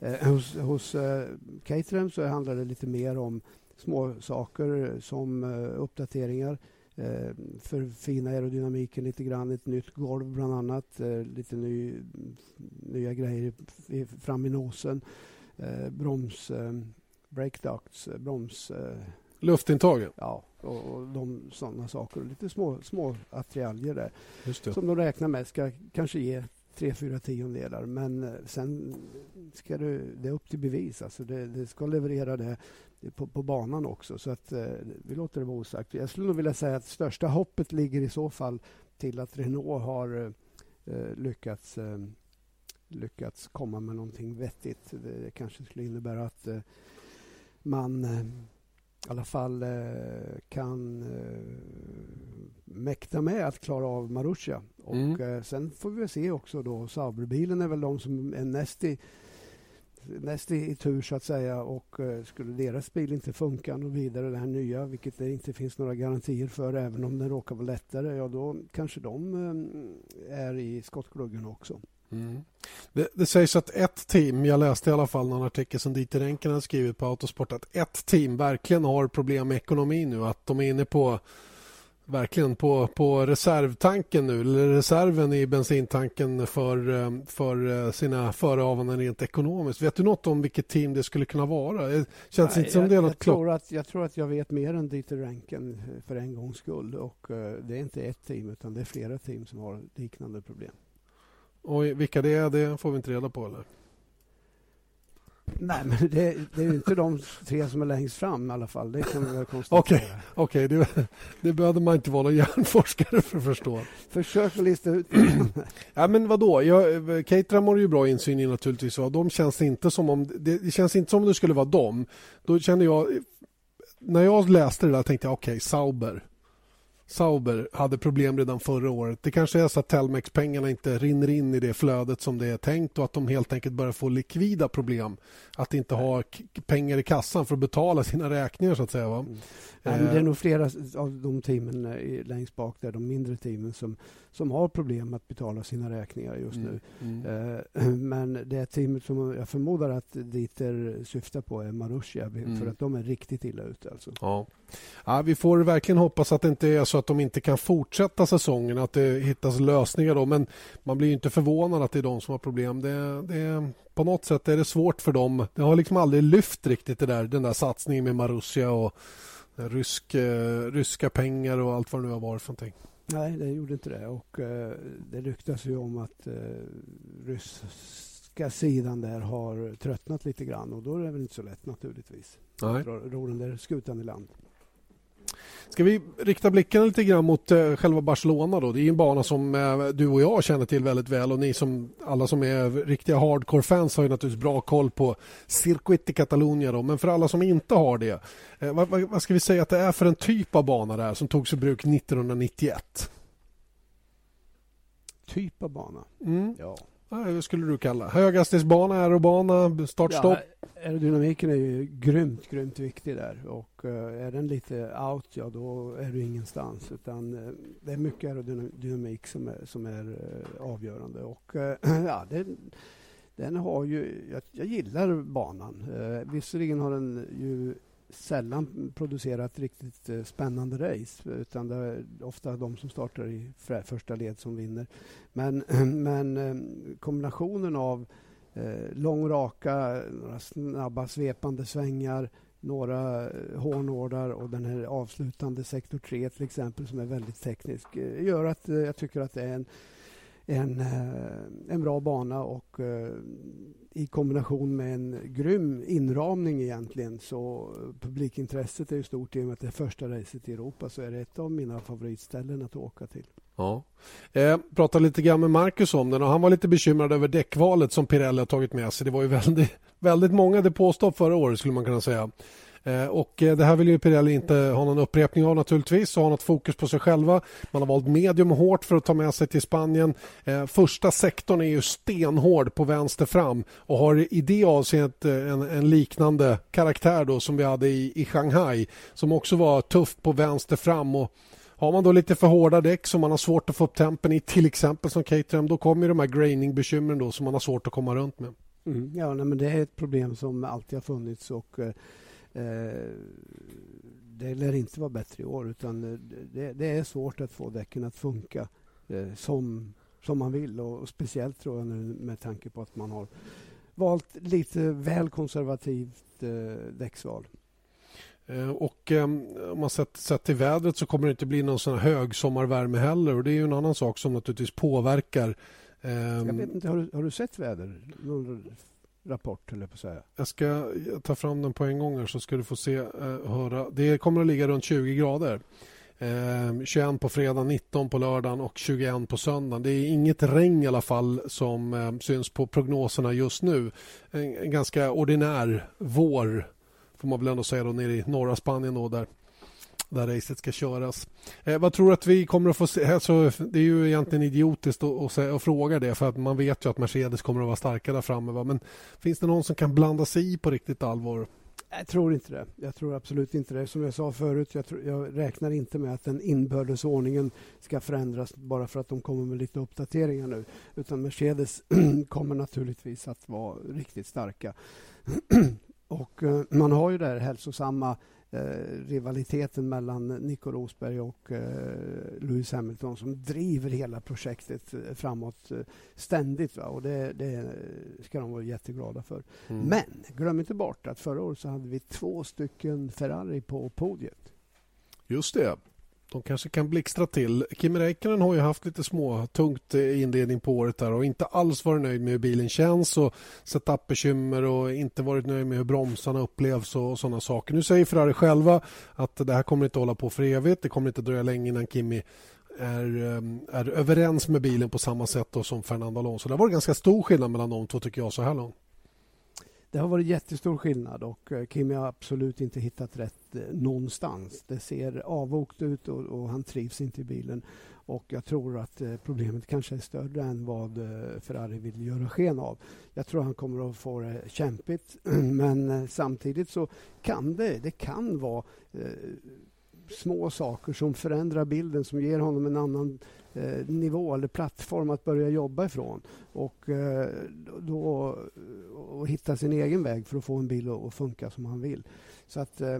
Eh, hos hos eh, Caterham så handlar det lite mer om små saker som eh, uppdateringar eh, förfina aerodynamiken lite grann. Ett nytt golv bland annat. Eh, lite ny, nya grejer fram i nosen. Eh, broms, eh, brake ducts, eh, broms... Luftintagen? Ja, och, och de sådana saker. Lite små, små attiraljer där. Som de räknar med ska kanske ge tre, fyra tiondelar. Men eh, sen ska det, det är upp till bevis. Alltså det, det ska leverera det på, på, banan också. Så att, eh, vi låter det vara osagt. Jag skulle nog vilja säga att största hoppet ligger i så fall till att Renault har eh, eh lyckats, eh, lyckats komma med någonting vettigt. Det kanske skulle innebära att eh, man eh, i alla fall eh, kan mäkta med att klara av Marussia. Och mm. sen får vi se också då. Sauberbilen är väl de som är näst i näst i, tur så att säga och skulle deras bil inte funka och vidare, den här nya, vilket det inte finns några garantier för, även om den råkar vara lättare, ja då kanske de är i skottgluggen också. Mm. Det, det, sägs att ett team, jag läste i alla fall någon artikel som Dieter Enken har skrivit på Autosport, att ett team verkligen har problem med ekonomin nu, att de är inne på verkligen på, på reservtanken nu, eller reserven i bensintanken för, eh, för eh, sina förehavanden rent ekonomiskt. Vet du något om vilket team det skulle kunna vara? Det känns Nej, inte som jag, det är något jag tror, att, jag tror att jag vet mer än Dieter Ranken eh, för en gångs skull. Och, det är inte ett team, utan det är flera team som har liknande problem. Och vilka det är, det får vi inte reda på, eller? Nej, men det, det, är ju inte de tre som är längst fram i alla fall. Det kan vi väl konstatera. Okej, okay, okay. det, det behöver man inte vara någon hjärnforskare för att förstå. Försök att lista ut. ja, men vadå? Jag, Caterham har ju bra insyn i naturligtvis. Och de känns inte som om det, det känns inte som om det skulle vara dem. Då kände jag... När jag läste det där tänkte jag okej, okay, Sauber. Sauber hade problem redan förra året. Det kanske är så att Telmex-pengarna inte rinner in i det flödet som det är tänkt och att de helt enkelt börjar få likvida problem. Att inte ha pengar i kassan för att betala sina räkningar så att säga. Va? Mm. Nej, det är nog flera av de teamen eh, längst bak där, de mindre teamen som, som har problem att betala sina räkningar just nu. Mm. Mm. Men det teamet som jag förmodar att Dieter syftar på är Marussia mm. för att de är riktigt illa ute. Alltså. Ja. Ja. vi får verkligen hoppas att det inte är så att de inte kan fortsätta säsongen, att det hittas lösningar då. Men man blir inte förvånad att det är de som har problem. Det, det, på något sätt är det svårt för dem. Det har liksom aldrig lyft riktigt det där, den där satsningen med Marussia och rysk, eh, ryska pengar och allt vad det nu har varit för någonting. Nej, det gjorde inte det. Och eh, det ryktas ju om att eh, ryska sidan där har tröttnat lite grann och då är det väl inte så lätt naturligtvis. Nej. Ro den där skutan i land. Ska vi rikta blickarna lite grann mot eh, själva Barcelona då? Det är en bana som eh, du och jag känner till väldigt väl och ni som alla som är riktiga hardcore-fans har ju naturligtvis bra koll på Circuit i Catalunya då. Men för alla som inte har det, eh, vad, vad, ska vi säga att det är för en typ av bana där som togs i bruk 1991? Typ av bana? Mm. Ja. Vad skulle du kalla Höghastighetsbana, aerobana, start-stopp? Ja, aerodynamiken är ju grymt, grymt viktig där. Och eh, är den lite out, ja då är du ingenstans. Utan eh, det är mycket aerodynamik som är, som är eh, avgörande. Och ja, den, den har ju... Jag, jag gillar banan. Visserligen har den ju sällan producerat riktigt eh, spännande race utan det är ofta de som startar i första led som vinner. Men, men eh, kombinationen av eh, lång raka, några snabba svepande svängar några eh, hårnålar och den här avslutande sektor 3 till exempel som är väldigt teknisk gör att jag tycker att det är en en, eh, en bra bana och eh, i kombination med en grym inramning egentligen så publikintresset är ju stort i och med att det är första racet i Europa så är det ett av mina favoritställen att åka till. Ja. Eh, pratade lite grann med Marcus om den och han var lite bekymrad över däckvalet som Pirelli har tagit med sig. Det var ju väldigt, väldigt många depåstopp förra året skulle man kunna säga. Eh, och eh, det här vill ju Pirelli inte ha någon upprepning av naturligtvis och ha något fokus på sig själva. Man har valt medium hårt för att ta med sig till Spanien. Eh, första sektorn är ju stenhård på vänster fram och har i det avseendet en, en liknande karaktär då som vi hade i, i Shanghai som också var tuff på vänster fram och har man då lite för hårda däck som man har svårt att få upp tempen i, till exempel som Caterham, då kommer de här graining-bekymren då som man har svårt att komma runt med. Mm, ja, nej, men det är ett problem som alltid har funnits och Eh, det lär inte vara bättre i år. utan det, det är svårt att få däcken att funka eh, som, som man vill. Och, och, speciellt tror jag nu med tanke på att man har valt lite väl konservativt eh, däcksval. Eh, och eh, om man sett, sett till vädret så kommer det inte bli någon sån här hög sommarvärme heller. Och det är ju en annan sak som naturligtvis påverkar. Eh, jag vet inte, har du, har du sett väder? Rapport, eller på säga? Jag ska ta fram den på en gång här så ska du få se, eh, höra. Det kommer att ligga runt 20 grader. Eh, 21 på fredag, 19 på lördagen och 21 på söndagen. Det är inget regn i alla fall som eh, syns på prognoserna just nu. En, en, ganska ordinär vår får man väl ändå säga då, nere i norra Spanien då, där, där racet ska köras. Eh, vad tror du att vi kommer att få se? Alltså, det är ju egentligen idiotiskt att, att, att, fråga det för att man vet ju att Mercedes kommer att vara starka där framme. Va? Men finns det någon som kan blanda sig i på riktigt allvar? Jag tror inte det. Jag tror absolut inte det. Som jag sa förut, jag, tror, jag räknar inte med att den inbördes ordningen ska förändras bara för att de kommer med lite uppdateringar nu. Utan Mercedes kommer naturligtvis att vara riktigt starka. Och eh, man har ju det här hälsosamma rivaliteten mellan Nico Rosberg och eh, Lewis Hamilton som driver hela projektet eh, framåt eh, ständigt. Va? Och det, det, ska de vara jätteglada för. Mm. Men glöm inte bort att förra året så hade vi två stycken Ferrari på podiet. Just det de kanske kan blixtra till. Kimi Räikkönen har ju haft lite små tungt inledning på året här och inte alls varit nöjd med hur bilen känns och setupbekymmer och inte varit nöjd med hur bromsarna upplevs och sådana saker. Nu säger Ferrari själva att det här kommer inte hålla på för evigt. Det kommer inte dröja länge innan Kimi är, ehm, är överens med bilen på samma sätt som Fernando Alonso. Det har varit ganska stor skillnad mellan de två tycker jag så här långt. Det har varit jättestor skillnad och eh, Kimi har absolut inte hittat rätt eh, någonstans. Det ser avvokt ut och, och, han trivs inte i bilen. Och jag tror att eh, problemet kanske är större än vad Ferrari vill göra sken av. Jag tror han kommer att få det kämpigt men samtidigt så kan det, det kan vara små saker som förändrar bilden, som ger honom en annan eh, nivå eller plattform att börja jobba ifrån. Och, eh, då, och hitta sin egen väg för att få en bil att funka som han vill. Så att eh,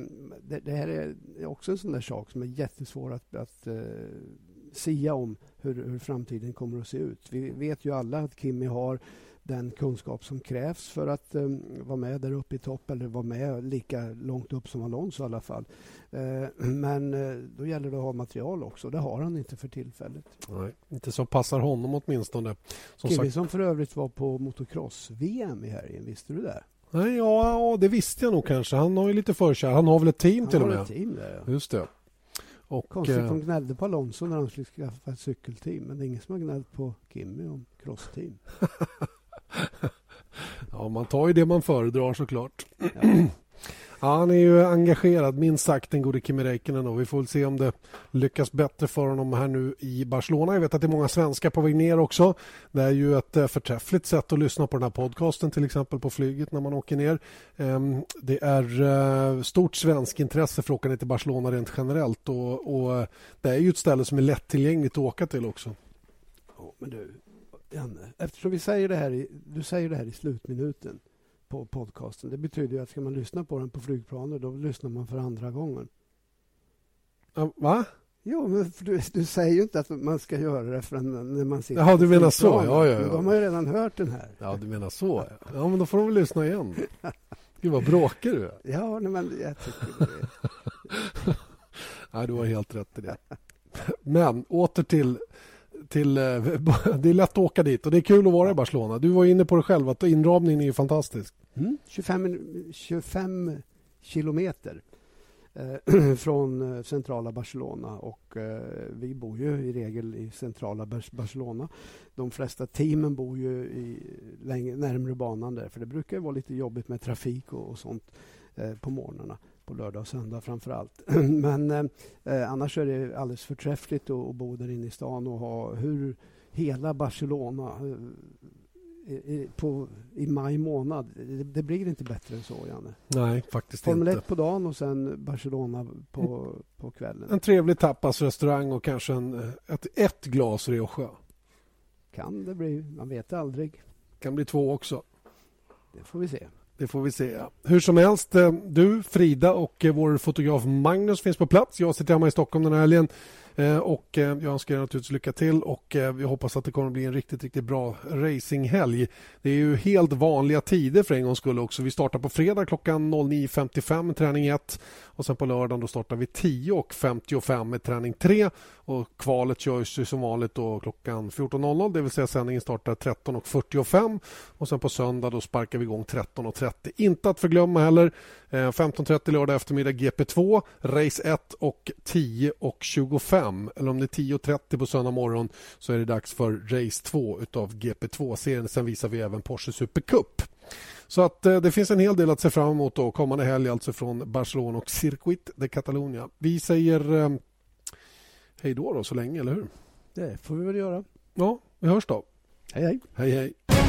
det, det, här är också en sån där sak som är jättesvår att, att eh, sia om hur, hur, framtiden kommer att se ut. Vi vet ju alla att Kimi har den kunskap som krävs för att um, vara med där uppe i topp eller vara med lika långt upp som Alonso i alla fall. Uh, men uh, då gäller det att ha material också. Det har han inte för tillfället. Nej, inte som passar honom åtminstone. Som sagt... som för övrigt var på motocross-VM i helgen, visste du det? Nej, ja, det visste jag nog kanske. Han har ju lite förkär. Han har väl ett team han till och med? Ett team där, ja. Just det. Och, Konstigt, eh, de gnällde på Alonso när han skulle skaffa ett cykelteam. Men det är ingen som har gnällt på Kimi om crossteam. ja, man tar ju det man föredrar såklart. Ja. Ja, han är ju engagerad, minst sagt, den gode Kimi Räikkönen. Och vi får väl se om det lyckas bättre för honom här nu i Barcelona. Jag vet att det är många svenskar på väg ner också. Det är ju ett eh, förträffligt sätt att lyssna på den här podcasten till exempel på flyget när man åker ner. Ehm, det är eh, stort svensk intresse för att åka ner till Barcelona rent generellt. Och, och det är ju ett ställe som är lättillgängligt att åka till också. Ja, men du, Janne, eftersom vi säger det här i, du säger det här i slutminuten på podcasten. Det betyder ju att ska man lyssna på den på flygplanet då lyssnar man för andra gången. Va? Jo, men du, du, säger ju inte att man ska göra det förrän när man sitter Jaha, du menar så? Ja, ja, ja. de har ju redan hört den här. Ja, du menar så. Ja, men då får de väl lyssna igen. Gud, vad bråkig du är. Ja, nej, men jag tycker det. nej, du har helt rätt i det. Men åter till till, eh, det är lätt att åka dit och det är kul att vara i Barcelona. Du var inne på det själv, att inramningen är fantastisk. Mm, 25, 25 kilometer eh, från eh, centrala Barcelona och eh, vi bor ju i regel i centrala Barcelona. De flesta teamen bor ju i, längre, närmare banan där för det brukar vara lite jobbigt med trafik och, och sånt eh, på morgnarna på lördag och söndag framför allt. Men eh, annars är det alldeles förträffligt att, att bo där inne i stan och ha hur hela Barcelona eh, i, på, i maj månad. Det, det, blir inte bättre än så, Janne. Nej, faktiskt Formel inte. 1 på dagen och sen Barcelona på, på kvällen. En trevlig tapasrestaurang och kanske en, ett, ett glas Rioja. Kan det bli. Man vet aldrig. Kan bli två också. Det får vi se. Det får vi se. Hur som helst, eh, du, Frida och eh, vår fotograf Magnus finns på plats. Jag sitter hemma i Stockholm den här helgen Eh, och eh, jag önskar er naturligtvis lycka till och eh, vi hoppas att det kommer att bli en riktigt, riktigt bra racinghelg. Det är ju helt vanliga tider för en gångs skull också. Vi startar på fredag klockan 09.55 träning 1 och sen på lördagen då startar vi 10.55 med träning 3 och kvalet körs ju som vanligt då klockan 14.00 det vill säga sändningen startar 13.45 och sen på söndag då sparkar vi igång 13.30. Inte att förglömma heller 15.30 lördag eftermiddag GP2, race 1 och 10.25 eller om det är 10.30 på söndag morgon så är det dags för race 2 utav GP2-serien. Sen visar vi även Porsche Supercup. Så att eh, det finns en hel del att se fram emot då, kommande helg alltså från Barcelona och Circuit de Catalunya. Vi säger eh, hej då, då så länge, eller hur? Det får vi väl göra. Ja, vi hörs då. Hej, hej. Hej, hej.